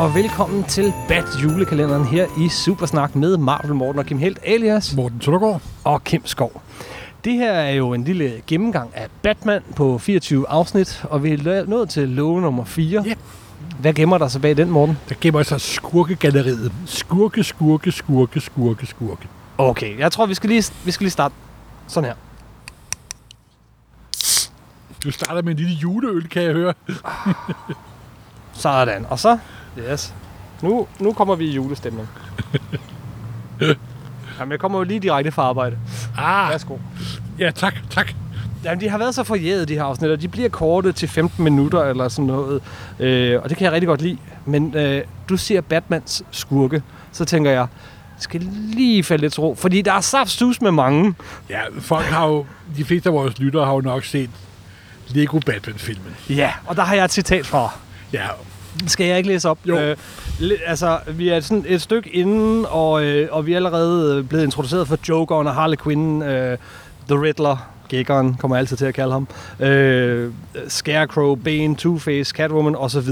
og velkommen til Bat julekalenderen her i Supersnak med Marvel Morten og Kim Helt alias Morten Søndergaard. og Kim Skov. Det her er jo en lille gennemgang af Batman på 24 afsnit, og vi er nået til love nummer 4. Ja. Hvad gemmer der sig bag den, Morten? Der gemmer sig skurkegalleriet. Skurke, skurke, skurke, skurke, skurke. Okay, jeg tror, vi skal lige, vi skal lige starte sådan her. Du starter med en lille juleøl, kan jeg høre. Sådan, og så... Yes. Nu, nu kommer vi i julestemning. Jamen, jeg kommer jo lige direkte fra arbejde. Ah, Værsgo. ja, tak, tak. Jamen, de har været så forjævet, de her afsnit, og de bliver korte til 15 minutter eller sådan noget. Øh, og det kan jeg rigtig godt lide. Men øh, du siger Batmans skurke, så tænker jeg, skal lige falde lidt ro. Fordi der er saftsus med mange. Ja, folk har jo, de fleste af vores lyttere har jo nok set Lego Batman-filmen. Ja, og der har jeg et citat fra. Ja, Skal jeg ikke læse op? Jo. Øh, altså, vi er sådan et stykke inden, og, øh, og vi er allerede øh, blevet introduceret for Jokeren og Harley Quinn, øh, The Riddler, Gækkeren kommer jeg altid til at kalde ham, øh, Scarecrow, Bane, Two-Face, Catwoman osv.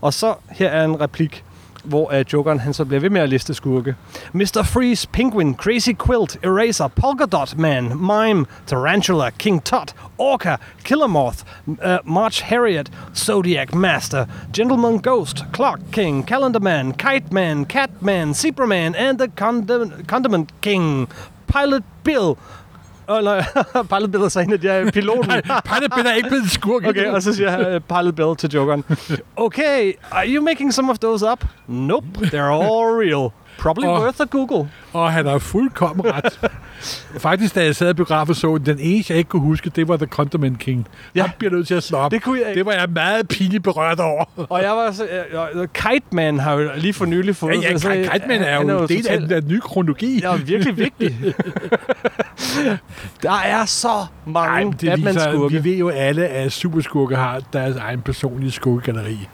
Og så her er en replik, hvor uh, Jokeren han så bliver ved med at liste skurke. Mr. Freeze, Penguin, Crazy Quilt, Eraser, Polka Dot Man, Mime, Tarantula, King Tut, Orca, Killer Moth, uh, March Harriet, Zodiac Master, Gentleman Ghost, Clock King, Calendar Man, Kite Man, Cat Man, Zebra Man, and the Condiment King, Pilot Bill. Oh, nej, Pilot Bill er så en af de her piloten. Pineapple er ikke blevet skurk. Okay, og så siger jeg uh, Pilot Bill til Jokeren. Okay, are you making some of those up? Nope, they're all real. Probably Og- worth a Google. Og han har fuldkommen ret. Faktisk, da jeg sad i biografen så den, eneste, jeg ikke kunne huske, det var The Condiment King. Ja. Ja. Han bliver nødt til at slå op. Det kunne jeg ikke. det var jeg meget pinligt berørt over. Og jeg var så... Uh, Kite Man har jo lige for nylig Ja, fået... ja, så- Kite Man er han jo del af den nye kronologi. Ja, virkelig vigtig. der er så mange Ej, det Batman-skurke. vi ved jo alle, at superskurke har deres egen personlige skurkegalleri.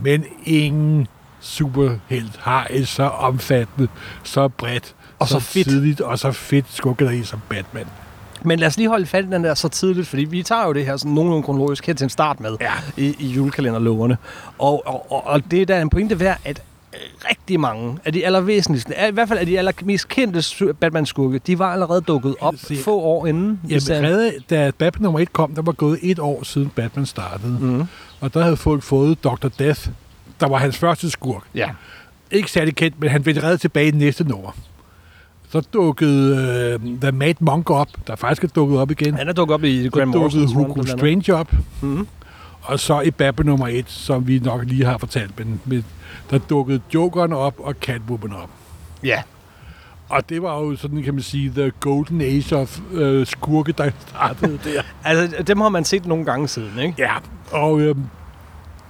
Men ingen superhelt har et så omfattende, så bredt, Og så fedt. tidligt og så fedt skurkegalleri som Batman. Men lad os lige holde fat i den der så tidligt, fordi vi tager jo det her sådan nogenlunde kronologisk her til en start med Ja. i, i julekalenderloverne. Og, og, og, og det er der en pointe værd, at rigtig mange af de allervæsentligste, i hvert fald af de allermest kendte Batman-skurke, de var allerede dukket op Se. få år inden. Jamen, serien. redde, da Batman nummer 1 kom, der var gået et år siden Batman startede. Mhm. Og der havde folk fået Dr. Death, der var hans første skurk. Ja. Ikke særlig kendt, men han vendte reddet tilbage i næste nummer. Så dukkede øh, The Mad Monk op, der faktisk er dukket op igen. Han er dukket op i Så Graham dukkede Morrisons run, Hugo. Strange op. Mhm. Og så i Batman nummer 1, som vi nok lige har fortalt, men med, der dukkede Jokeren op og Catwoman op. Ja. Og det var jo sådan, kan man sige, the golden age of øh, skurke, der startede der. Altså, dem har man set nogle gange siden, ikke? ja, og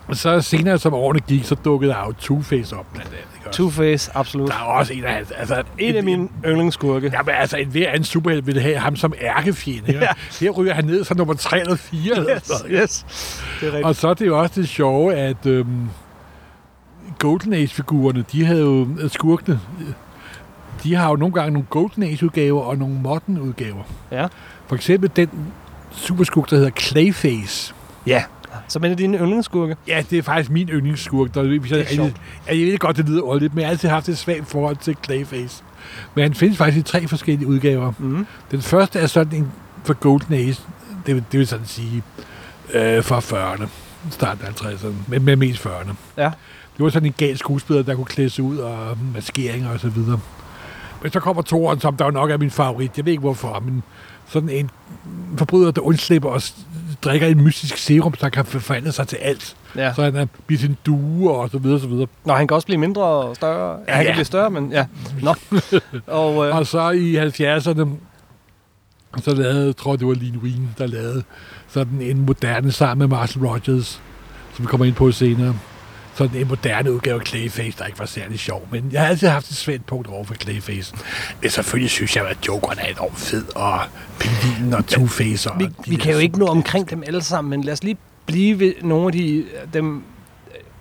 øhm, så senere som årene gik, så dukkede der jo Two-Face op blandt andet. Ikke? også? Two-Face, absolut. Der er også en af hans... Altså, En af mine yndlingsskurke. Ja, men altså, en hver anden superhelt ville have ham som ærkefjende. Ja. Her ryger han ned som nummer 3 eller 4. Eller Yes, sådan noget. yes. Det er rigtigt. Og så er det jo også det sjove, at øhm, Golden Age-figurerne, de havde jo øh, skurkene, de har jo nogle gange nogle Golden Age-udgaver og nogle Modern-udgaver. Ja. For eksempel den superskurk, der hedder Clayface. Ja. Som en af dine yndlingsskurke. Ja, det er faktisk min yndlingsskurk. Der, hvis jeg, Det er sjovt. jeg, jeg ved godt, det lyder ordentligt, men jeg har altid haft et svagt forhold til Clayface. Men han findes faktisk i tre forskellige udgaver. Mm. Den første er sådan en for Golden Age, det, vil- det vil sådan sige øh, fra 40'erne, start af 50'erne, men med mest 40'erne. Ja. Det var sådan en gal skuespiller, der kunne klæde sig ud og maskeringer og så videre. Men så kommer toren, som der jo nok er min favorit. Jeg ved ikke hvorfor, men sådan en forbryder, der undslipper og s- drikker en mystisk serum, der kan forvandle sig til alt. Ja. Så han er bliver til en due og så videre, så videre. Nå, han kan også blive mindre og større. Ja, Ja, han kan ja. blive større, men ja. Nå. og, øh, Og så i 70'erne, så lavede, jeg tror det var Lean Wien, der lavede sådan en moderne sammen med Marshall Rogers, som vi kommer ind på senere. Sådan en moderne udgave af Clayface, der ikke var særlig sjov. Men jeg har altid haft et svært punkt over for Clayface. Men selvfølgelig synes jeg, at Jokeren er enormt fed, og Pingvinen og Two-Face. Og vi, vi kan jo ikke nå omkring dem alle sammen, men lad os lige blive ved nogle af de, dem,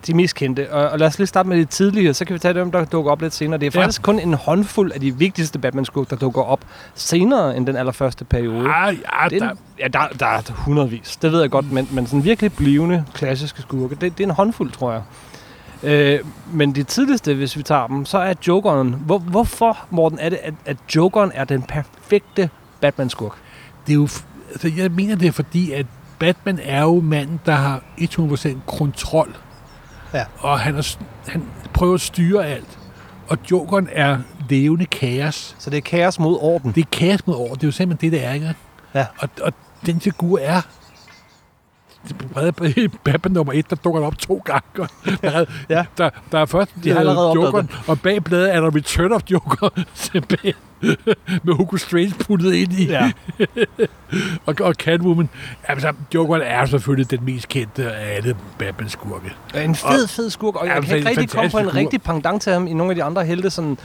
de mest kendte. Og, og lad os lige starte med de tidligere, så kan vi tage dem, der dukker op lidt senere. Det er Ja. faktisk kun en håndfuld af de vigtigste batman der dukker op senere end den allerførste periode. Ah, ja, Det er, der, ja, der, der er hundredvis. Det ved jeg godt, men, men sådan virkelig blivende klassiske skurke, det, det er en håndfuld, tror jeg. Øh, men de tidligste, hvis vi tager dem, så er Jokeren... Hvor, hvorfor, Morten, er det, at, at Jokeren er den perfekte Batman-skurk? Det er jo, altså, jeg mener, det er fordi, at Batman er jo manden, der har 100% kontrol. Ja. Og han, er, han prøver at styre alt. Og Jokeren er levende kaos. Så det er kaos mod orden. Det er kaos mod over. Det er jo simpelthen det, det er, ikke? Ja. Og, og den figur er i Batman nummer 1, der dukker op to gange. Der, er- Ja. der, der er først De allerede opdaget Jokeren, og bag bladet er der Return of Joker, med Hugo Strange puttet ind i, Ja. og, og Catwoman. Altså, Jokeren er selvfølgelig den mest kendte af alle Batman-skurke. En fed, fed skurk, og jeg kan ikke rigtig komme på en rigtig pendant til ham i nogle af de andre helte. Sådan,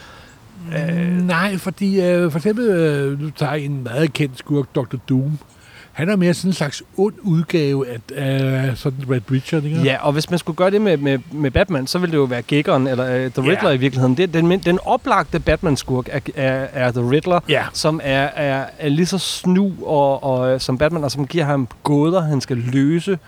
Øh, Nej, fordi øh, for eksempel, øh, du tager en meget kendt skurk, Dr. Doom. Han er mere sådan en slags ond udgave af, af sådan Red Richard, ikke? ja, og hvis man skulle gøre det med, med, med Batman, så ville det jo være Giggeren eller uh, The Ja. Riddler i virkeligheden. Det, den, den oplagte Batman-skurk er, er, er The Riddler, Ja. som er, er, er lige så snu og, og, øh, som Batman, og som giver ham gåder, han skal løse.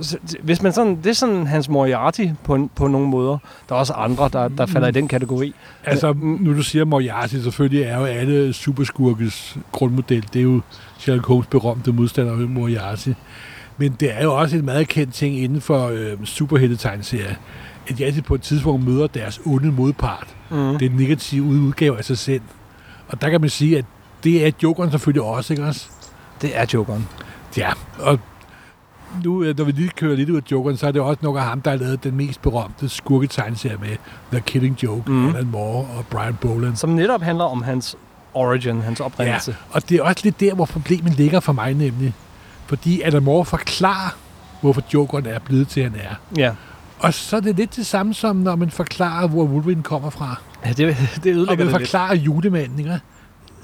Så, hvis man sådan, det er sådan hans Moriarty på, på nogle måder. Der er også andre, der, der falder i den kategori. Altså, Mm. nu du siger Moriarty, selvfølgelig er jo alle superskurkes grundmodel. Det er jo Sherlock Holmes berømte modstander Moriarty. Men det er jo også en meget kendt ting inden for øh, superheltetegneserier, at de altid på et tidspunkt møder deres onde modpart. Mm. Det er en negativ udgave af sig selv. Og der kan man sige, at det er Jokeren selvfølgelig også, ikke også? Det er Jokeren. Ja, og nu, øh, når vi lige kører lidt ud af Jokeren, så er det også nok af ham, der har lavet den mest berømte skurketegneserie med The Killing Joke, mm. Alan Moore og Brian Boland. Som netop handler om hans origin, hans oprindelse. Og det er også lidt der, hvor problemet ligger for mig nemlig. Fordi Alan Moore forklarer, hvorfor Jokeren er blevet til, han er. Ja. Og så er det lidt det samme som, når man forklarer, hvor Wolverine kommer fra. ja det, det Og ødelægger man det lidt. forklarer julemanden, ikke?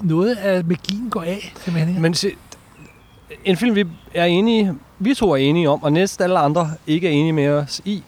Noget af magien går af, simpelthen. Ikke? Men se, en film, vi er enige, vi to er enige om, og næsten alle andre ikke er enige med os i,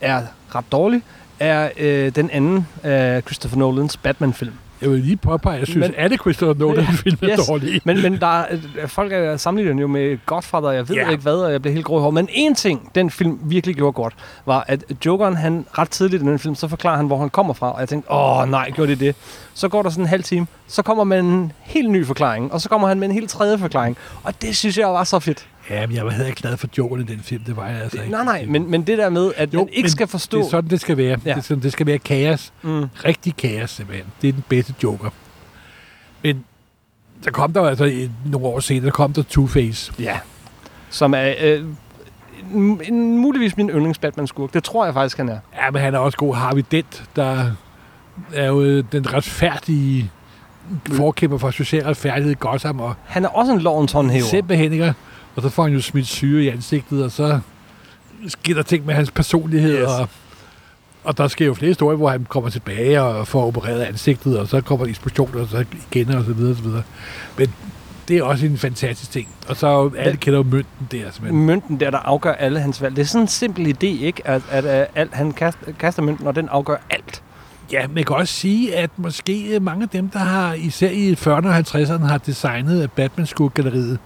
er ret dårlig, er øh, den anden af Christopher Nolans Batman-film. Jeg vil lige påpege, at jeg synes, Men- Men, alle Christopher Nolan-film er Yes. dårlige. Men, men der er, øh, folk er sammenlignet den jo med Godfather, jeg ved yeah. ikke hvad, og jeg bliver helt grå i håret. Men en ting, den film virkelig gjorde godt, var, at Jokeren, han ret tidligt i den film, så forklarer han, hvor han kommer fra. Og jeg tænkte, åh nej, gjorde det det? Så går der sådan en halv time, så kommer man en helt ny forklaring, og så kommer han med en helt tredje forklaring. Og det synes jeg var så fedt. Ja, men jeg var heller ikke glad for Jokeren i den film. Det var jeg altså ikke. Nej, nej, men, men det der med, at jo, man ikke skal forstå... Det er sådan, det skal være. Ja. Det, er sådan, det skal være kaos. mm, Rigtig kaos, simpelthen. Det er den bedste Joker. Men der kom der altså et, nogle år senere, der kom der Two-Face. ja. Som er øh, en, en, muligvis min yndlings Batman-skurk. Det tror jeg faktisk, han er. Ja, men han er også god. Harvey Dent, der er jo øh, den retfærdige forkæmper for social retfærdighed i Gotham, og Han er også en lovens håndhæver. simpelthen ikke. Og så får han jo smidt syre i ansigtet, og så sker der ting med hans personlighed, Yes. og, og der sker jo flere historier, hvor han kommer tilbage og får opereret ansigtet, og så kommer eksplosioner, og så igen, og så videre, og så videre. Men det er også en fantastisk ting. Og så alle kender jo mønten der, simpelthen. mønten der, der afgør alle hans valg. Det er sådan en simpel idé, ikke? At, at, at, at han kaster, kaster mønten, og den afgør alt. Ja, man kan også sige, at måske mange af dem, der har især i 40'erne og 50'erne har designet batman galleriet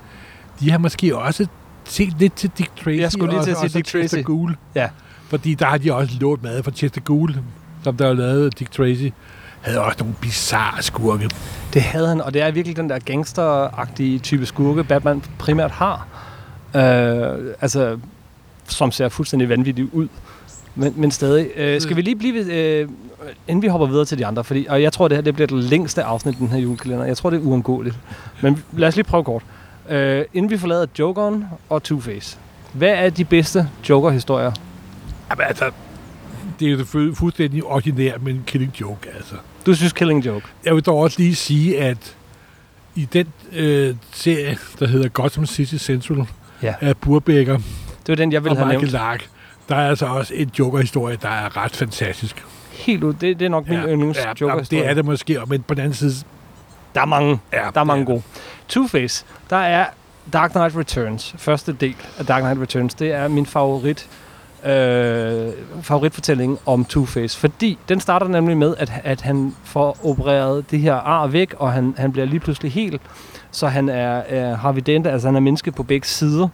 de har måske også set lidt til Dick Tracy Jeg skulle lige til at sige Dick Chester Tracy. Gould. Ja. Fordi der har de også lånt mad fra Chester Gould, som der har lavet Dick Tracy. Havde også nogle bizarre skurke. Det havde han, og det er virkelig den der gangsteragtige type skurke, Batman primært har. Øh, altså, som ser fuldstændig vanvittigt ud. Men, men stadig. Øh, skal vi lige blive ved, øh, inden vi hopper videre til de andre, fordi, og jeg tror, det her det bliver det længste afsnit i den her julekalender. Jeg tror, det er uundgåeligt. Men lad os lige prøve kort. Øh, inden vi forlader Jokeren og Two-Face. Hvad er de bedste Joker-historier? Jamen, altså, det er jo selvfølgelig fuldstændig ordinært, men killing joke, altså. Du synes Killing Joke. Jeg vil dog også lige sige, at i den øh, serie, der hedder Gotham City Central, Ja. af Burbecker Det var den, jeg ville og have Michael nævnt. Lark, der er altså også en Joker-historie, der er ret fantastisk. Helt ud. Det, det er nok min yndlings ja, joker jamen, det er det måske, men på den anden side... Der er mange. Ja, Der er mange gode. Two-Face, der er Dark Knight Returns. Første del af Dark Knight Returns. Det er min favorit øh, favoritfortælling om Two-Face. Fordi den starter nemlig med, at, at han får opereret det her ar væk, og han, han bliver lige pludselig helt. Så han er, er Harvey Dent, altså han er menneske på begge sider.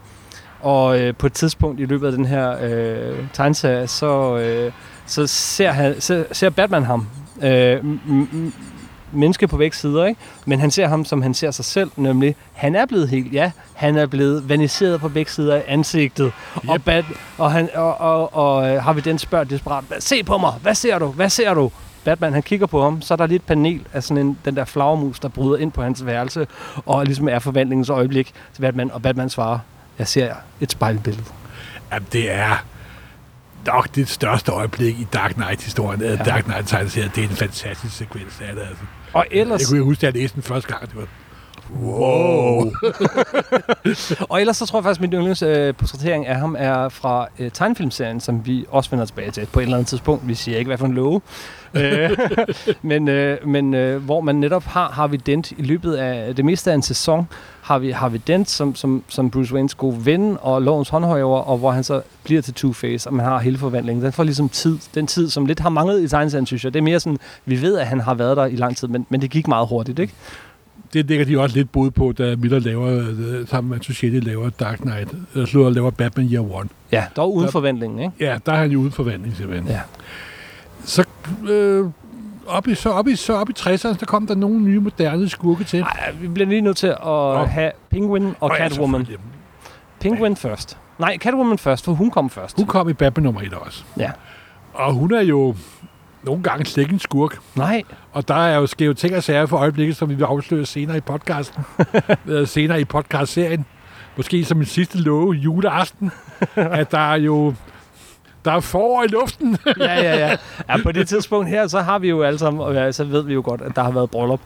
Og øh, på et tidspunkt i løbet af den her øh, tegneserie, så, øh, så ser, han, ser, ser Batman ham. Øh, menneske på begge sider, ikke? Men han ser ham, som han ser sig selv, nemlig, han er blevet helt, ja, han er blevet vaniseret på begge sider af ansigtet. Yep. Og, Bat, og, han, og, og, og øh, har vi den spørger desperat, se på mig, hvad ser du, hvad ser du? Batman, han kigger på ham, så er der lidt panel af sådan en, den der flagermus, der bryder ind på hans værelse, og ligesom er forvandlingens øjeblik til Batman, og Batman svarer, jeg ser et spejlbillede. Jamen, det er nok det største øjeblik i Dark Knight-historien. Ja. Dark Knight tegneserien, det er en fantastisk sekvens af det. Altså. Og ellers... Jeg kunne huske, at jeg læste den første gang. Det var, Wow. og ellers så tror jeg faktisk, at min yndlingsportrættering af ham er fra øh, tegnefilmserien, som vi også vender tilbage til på et eller andet tidspunkt. Vi siger ikke, hvad for en love. Øh, men øh, men øh, hvor man netop har Harvey Dent i løbet af det meste af en sæson, har vi Harvey Dent som, som, som Bruce Waynes gode ven og lovens håndhøjere, og hvor han så bliver til Two-Face, og man har hele forvandlingen. Den får ligesom tid, den tid, som lidt har manglet i tegneserien, synes jeg. Det er mere sådan, vi ved, at han har været der i lang tid, men, men det gik meget hurtigt, ikke? det lægger de også lidt bod på, da Miller laver, øh, sammen med Society laver Dark Knight, eller slår laver Batman Year One. Ja, dog uden der, forvandling, ikke? Ja, der er han jo uden forvandling, simpelthen. Ja. Så, øh, op i, så, op i, så op i 60'erne, der kom der nogle nye moderne skurke til. Ej, vi bliver lige nødt til at oh. have Penguin og oh, Catwoman. Ja, Penguin ja. først. Nej, Catwoman først, for hun kom først. Hun kom i Batman nummer 1 også. Ja. Og hun er jo nogle gange slet ikke en skurk. Nej. Og der er jo skæve ting og sager for øjeblikket, som vi vil afsløre senere i podcasten. Øh, senere i podcastserien. Måske som en sidste love juleaften. at der er jo der er forår i luften. ja, ja, ja. ja. På det tidspunkt her, så har vi jo alle sammen, og så ved vi jo godt, at der har været bryllup.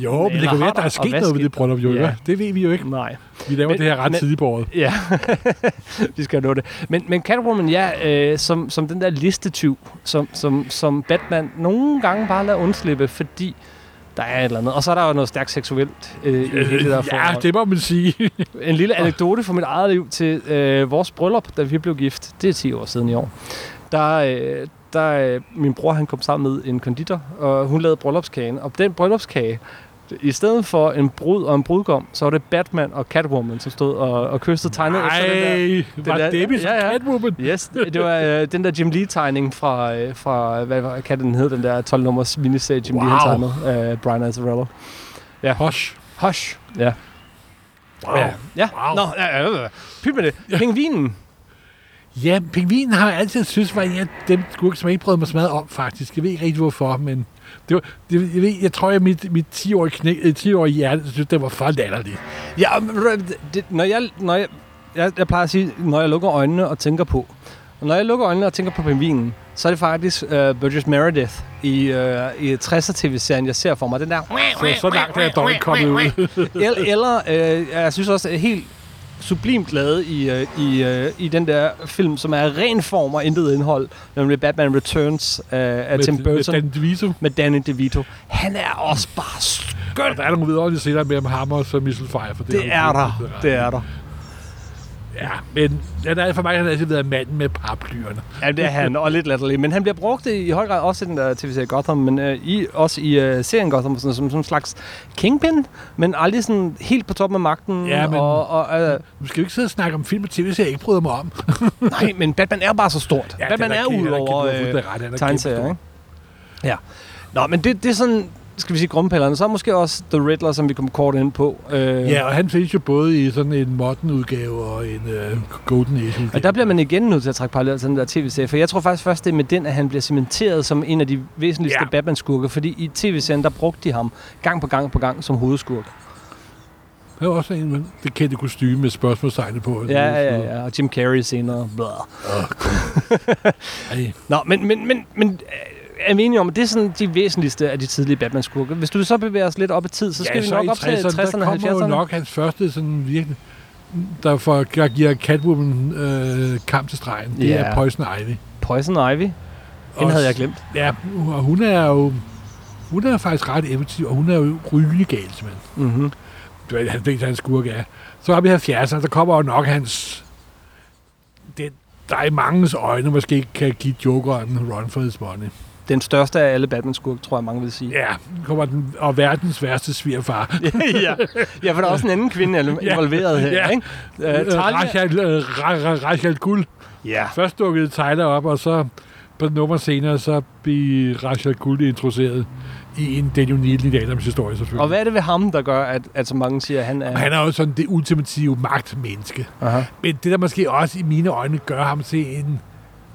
Jo, men det kan være, at der er sket noget ved det bryllup, jo. Ja. Det ved vi jo ikke. Nej. Vi laver men, det her ret men, tidligt på året. Ja, vi skal nå det. Men, men Catwoman, ja, øh, som, som den der listetyv, som, som, som Batman nogle gange bare lader undslippe, fordi der er et eller andet. Og så er der jo noget stærkt seksuelt øh, i hele det der Ja, det må man sige. en lille anekdote fra mit eget liv til øh, vores bryllup, da vi blev gift. Det er 10 år siden i år. Der, øh, der øh, min bror han kom sammen med en konditor, og hun lavede bryllupskagen. Og den bryllupskage, i stedet for en brud og en brudgom, så var det Batman og Catwoman, som stod og, og kystede tegnet. Nej, den der, var det der, ja, ja. Catwoman? Yes, det, det var øh, den der Jim Lee-tegning fra, øh, fra hvad, hvad kan den hedde, den der 12-nummers miniserie, Jim wow. Lee har tegnet, øh, Brian Azzarello. Ja. Hush. Hush, ja. Wow. Ja, ja. Wow. Nå, ja, ja, ja. pyt med det. Ja. Pingvinen. Ja, pingvinen har jeg altid synes var en af dem skurke, som jeg ikke prøvede mig så meget om, faktisk. Jeg ved ikke rigtig, hvorfor, men det var, det, jeg, ved, jeg tror, at mit, mit 10-årige, knæ, 10-årige hjerte synes, det var for latterligt. Ja, det, når jeg, når jeg, jeg, jeg plejer at sige, når jeg lukker øjnene og tænker på, og når jeg lukker øjnene og tænker på pingvinen, så er det faktisk uh, Burgess Meredith i, uh, i 60'er tv-serien, jeg ser for mig. Den der... Så, så langt er jeg dog ikke kommet ud. eller, eller uh, jeg synes også, helt sublimt lavet i, uh, i, uh, i den der film, som er ren form og intet indhold, nemlig Batman Returns uh, af med, Tim Burton. Med Danny DeVito. Med Danny DeVito. Han er også bare skøn. Og der er nogle videre scener med ham og så Missile Fire. For det, det er der. Det er der. Ja, men den er, for mig har altid været manden med paraplyerne. Ja, det er han, og lidt latterlig. Men han bliver brugt i, i høj grad også i den der tv-serie Gotham, men øh, i, også i uh, serien Gotham sådan, som, som en slags kingpin, men aldrig sådan helt på toppen af magten. Ja, men og, og, øh, du skal jo ikke sidde og snakke om film og tv-serier, jeg ikke bryder mig om. nej, men Batman er bare så stort. Ja, Batman er, er ud over øh, tegneserier, ikke? Ja. Nå, men det, det er sådan skal vi sige grumpillerne, så er måske også The Riddler, som vi kom kort ind på. Øh. Ja, og han findes jo både i sådan en modern udgave og en uh, Golden Age udgave. Og der bliver man igen nødt til at trække parallelt til den der tv-serie, for jeg tror faktisk først, det er med den, at han bliver cementeret som en af de væsentligste ja. Batman-skurke, fordi i tv-serien, der brugte de ham gang på gang på gang som hovedskurk. Der var også en med det kendte kostyme med spørgsmålstegnet på. Ja, ja, ja, og Jim Carrey senere. Blah. Oh, Nå, men, men, men, men er vi enige om, at det er sådan de væsentligste af de tidlige Batman-skurke. Hvis du så bevæger os lidt op i tid, så skal ja, vi nok op til 60'erne og 70'erne. Der kommer jo nok hans første sådan virkelig der, for, der giver Catwoman øh, kamp til stregen. Det yeah. er Poison Ivy. Poison Ivy? Den havde jeg glemt. Ja, og hun er jo hun er faktisk ret effektiv, og hun er jo rygende gal, simpelthen. Mm-hmm. Det er han ved, hans skurke er. Så har vi 70'erne, der kommer jo nok hans... Det, der i mangens øjne måske kan give Jokeren run for his money. Den største af alle Batman-skurke, tror jeg, mange vil sige. Ja, kommer den, og verdens værste svigerfar. ja. ja, for der er også en anden kvinde involveret her, Ja. ikke? Uh, Rachel, Ra- Ra- Rachel Guld. Ja. Først dukkede Tyler op, og så på nummer senere, så blev Rachel Guld introduceret i en Daniel Neal i Adams historie, selvfølgelig. Og hvad er det ved ham, der gør, at, at så mange siger, at han er... Han er jo sådan det ultimative magtmenneske. Aha. Men det, der måske også i mine øjne gør ham til en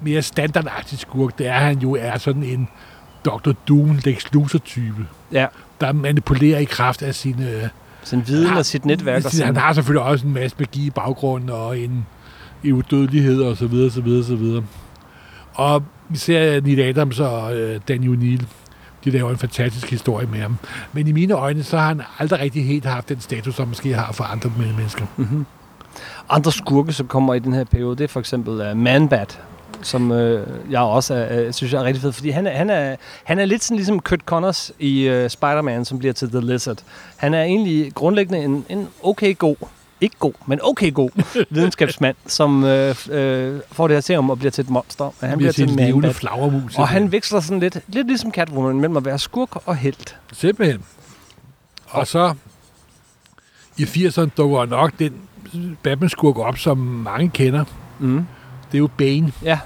mere standardagtig skurk, det er, at han jo er sådan en Dr. Doom Lex Luthor-type, Ja, der manipulerer i kraft af sine... øh, sin viden og sit netværk. Og Han sin, har selvfølgelig også en masse magi i baggrunden og en, en udødelighed og så videre, så videre, så videre. Og vi ser Neil Adams og øh, Daniel Neal. De laver en fantastisk historie med ham. Men i mine øjne, så har han aldrig rigtig helt haft den status, som måske har for andre mennesker. mm-hmm. Andre skurke, som kommer i den her periode, det er for eksempel uh, Man-Bat, som øh, jeg også er, øh, synes jeg er rigtig fed, fordi han er, han er, han er lidt sådan ligesom Kurt Connors i øh, Spider-Man, som bliver til The Lizard. Han er egentlig grundlæggende en, en okay god, ikke god, men okay god videnskabsmand, som øh, øh, får det her serum og bliver til et monster. Men han Han bliver bliver til en levende flagermus. Og han veksler sådan lidt, lidt ligesom Catwoman, mellem at være skurk og helt. Simpelthen. Og så i 80'erne dukker nok den Batman-skurk op, som mange kender. Mm. Det er jo Bane. Ja.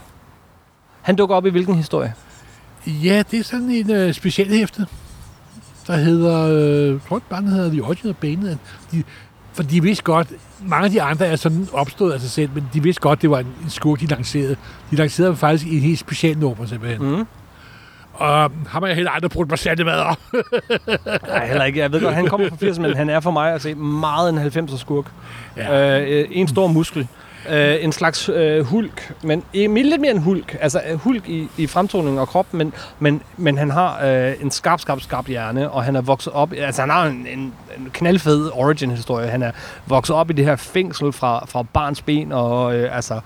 Han dukker op i hvilken historie? Ja, det er sådan en øh, specialhæfte, der hedder, øh, jeg tror ikke bare, den hedder The Origin of Bane. De, for de vidste godt, mange af de andre er sådan opstået af sig selv, men de vidste godt, det var en, en skurk, de lancerede. De lancerede faktisk i en helt speciel nummer, simpelthen. Mm. Og ham har jeg heller aldrig brugt mig særlig med om. Nej, heller ikke. Jeg ved godt, han kommer fra 80, men han er for mig at se meget en 90'er skurk. Ja. Ja. Øh, en stor muskel. Øh, en slags øh, hulk, men lidt mere en hulk. Altså øh, hulk i, i fremtoningen og krop, men, men, men han har øh, en skarp, skarp, skarp hjerne, og han er vokset op... Altså han har en, en, en knaldfed origin-historie. Han er vokset op i det her fængsel fra, fra barns ben, og øh, altså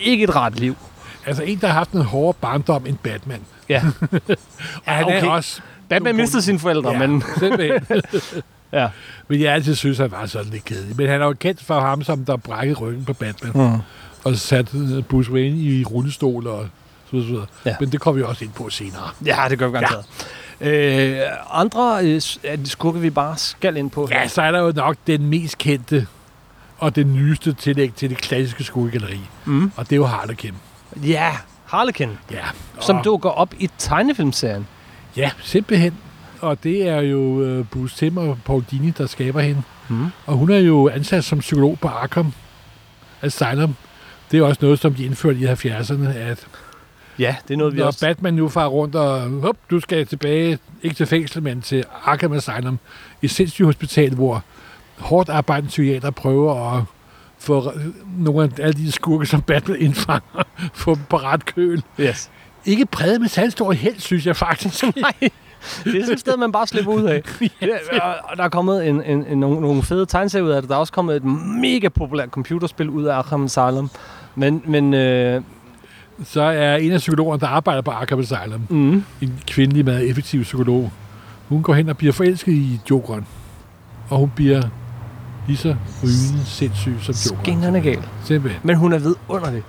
ikke et rart liv. Altså en, der har haft en hårdere barndom end Batman. Ja. Og han okay. er også... Batman mistede sine forældre, ja. men... Ja. Men jeg altid synes, han var sådan lidt kedelig. Men han er jo kendt for ham, som der brækkede ryggen på Batman. Mm. Og satte øh, Bruce Wayne i rullestol og så videre. Ja. Men det kommer vi også ind på senere. Ja, det gør vi garanteret. Ja. Øh, andre øh, skurke, vi bare skal ind på. Ja, så er der jo nok den mest kendte og den nyeste tillæg til det klassiske skolegalleri. Mm. Og det er jo Harlequin. ja Harlequin, Ja. som og, dukker op i tegnefilmserien. Ja, simpelthen. Og det er jo øh, Bruce Timm og Paul Dini, der skaber hende. Mm. Og hun er jo ansat som psykolog på Arkham Asylum. Det er også noget, som de indførte i 70'erne, at Ja, det er noget, vi når også... Batman nu farer rundt og, hop, du skal tilbage, ikke til fængsel, men til Arkham Asylum, et sindssygt hospital, hvor hårdt arbejdende psykiater prøver at få nogle af alle de skurke, som Batman indfanger, få dem på ret køl. Yes. Ikke præget med salgstor held, synes jeg faktisk. Nej, det er sådan et sted, man bare slipper ud af. Og- der er kommet en, en, en, nogle, nogle fede tegneserier ud af det. Der er også kommet et mega populært computerspil ud af Arkham Asylum. Men, men øh, Så er en af psykologerne, der arbejder på Arkham Asylum, mm, en kvindelig, meget effektiv psykolog. Hun går hen og bliver forelsket i Jokeren. Og hun bliver lige så rygende sindssyg som Jokeren. skingerne galt. Simpelthen. Men hun er vidunderlig.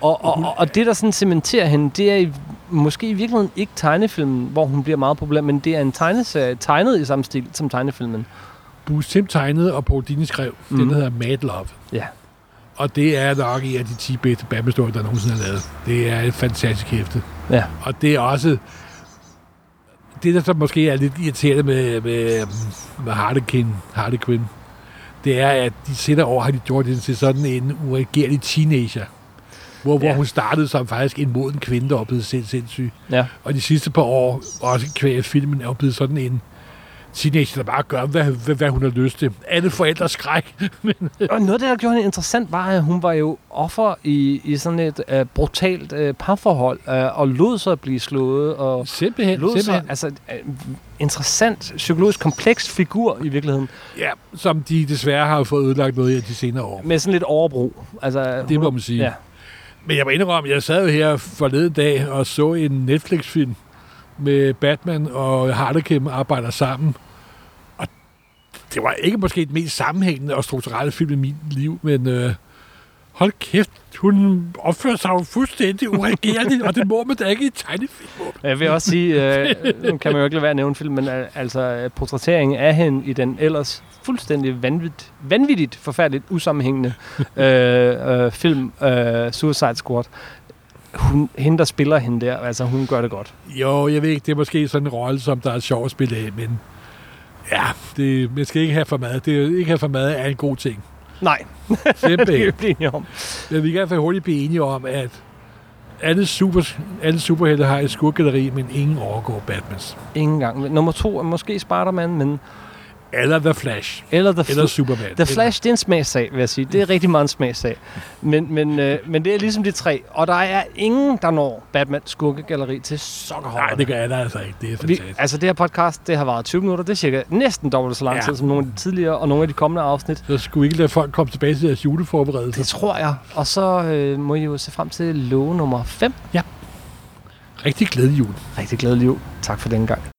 Og, og, og, og det, der sådan cementerer hende, det er i, måske i virkeligheden ikke tegnefilmen, hvor hun bliver meget populær, men det er en tegneserie, tegnet i samme stil som tegnefilmen. Bruce Tim tegnede, og Paul Dini skrev. Mm. Den Mhm. hedder Mad Love. Ja. Og det er nok en af de 10 bedste Batman-historier, der nogensinde er lavet. Det er et fantastisk hæfte. Ja. Og det er også... Det, der så måske er lidt irriterende med, med, med Harlequin, Harlequin, det er, at de sætter over, har de gjort det til sådan en uregerlig teenager. Hvor, hvor Ja. hun startede som faktisk en moden kvinde, der var blevet sind, sindssyg. Ja. Og de sidste par år, også kvæg filmen, er blevet sådan en teenager, der bare gør, hvad, hvad, hvad hun har lyst til. Alle forældres skræk. Og noget af det, der gjorde hende interessant, var, at hun var jo offer i, i sådan et uh, brutalt uh, parforhold, uh, og lod sig blive slået, og Simpelthen, lod sig, simpelthen. altså, uh, interessant, psykologisk kompleks figur i virkeligheden, Ja, som de desværre har fået ødelagt noget af de senere år. med sådan lidt overbrug. Altså, Det må hun- man sige. Ja. Men jeg må indrømme, jeg sad jo her forleden dag og så en Netflix-film med Batman og Harlequin arbejder sammen. Og det var ikke måske den mest sammenhængende og strukturelle film i mit liv, men øh, hold kæft, hun opfører sig jo fuldstændig ureagerende, og det må man da ikke i tegnefilm. Jeg vil også sige, øh, nu kan man jo ikke lade være at nævne film, men øh, altså øh, portrætteringen af hende i den ellers fuldstændig vanvittigt, vanvittigt forfærdeligt usammenhængende øh, øh, film øh, Suicide Squad. Hun, hende, der spiller hende der, altså hun gør det godt. Jo, jeg ved ikke, det er måske sådan en rolle, som der er sjov at spille af, men ja, det, man skal ikke have for meget. Det ikke have for meget er en god ting. Nej, det kan vi blive enige om. Men vi kan i hvert fald hurtigt blive enige om, at alle, super, alle superhelte har et skurkgalleri, men ingen overgår Batmans. Ingen gang. Nummer to er måske Spider-Man, men... Eller The Flash. Eller The, Eller Superman. The Flash, det er en smagssag, vil jeg sige. Det er rigtig meget en smagssag. Men, men, øh, men det er ligesom de tre. Og der er ingen, der når Batman skurkegalleri til sokkerhøjde. Nej, det gør jeg da altså ikke. Det er Vi, fantastisk. altså det her podcast, det har varet 20 minutter. Det er cirka næsten dobbelt så lang Ja. tid som nogle af de tidligere og nogle af de kommende afsnit. Så skulle vi ikke lade folk komme tilbage til deres juleforberedelse. Det tror jeg. Og så øh, må I jo se frem til love nummer 5. Rigtig glædelig jul. Rigtig glædelig jul. Tak for den gang.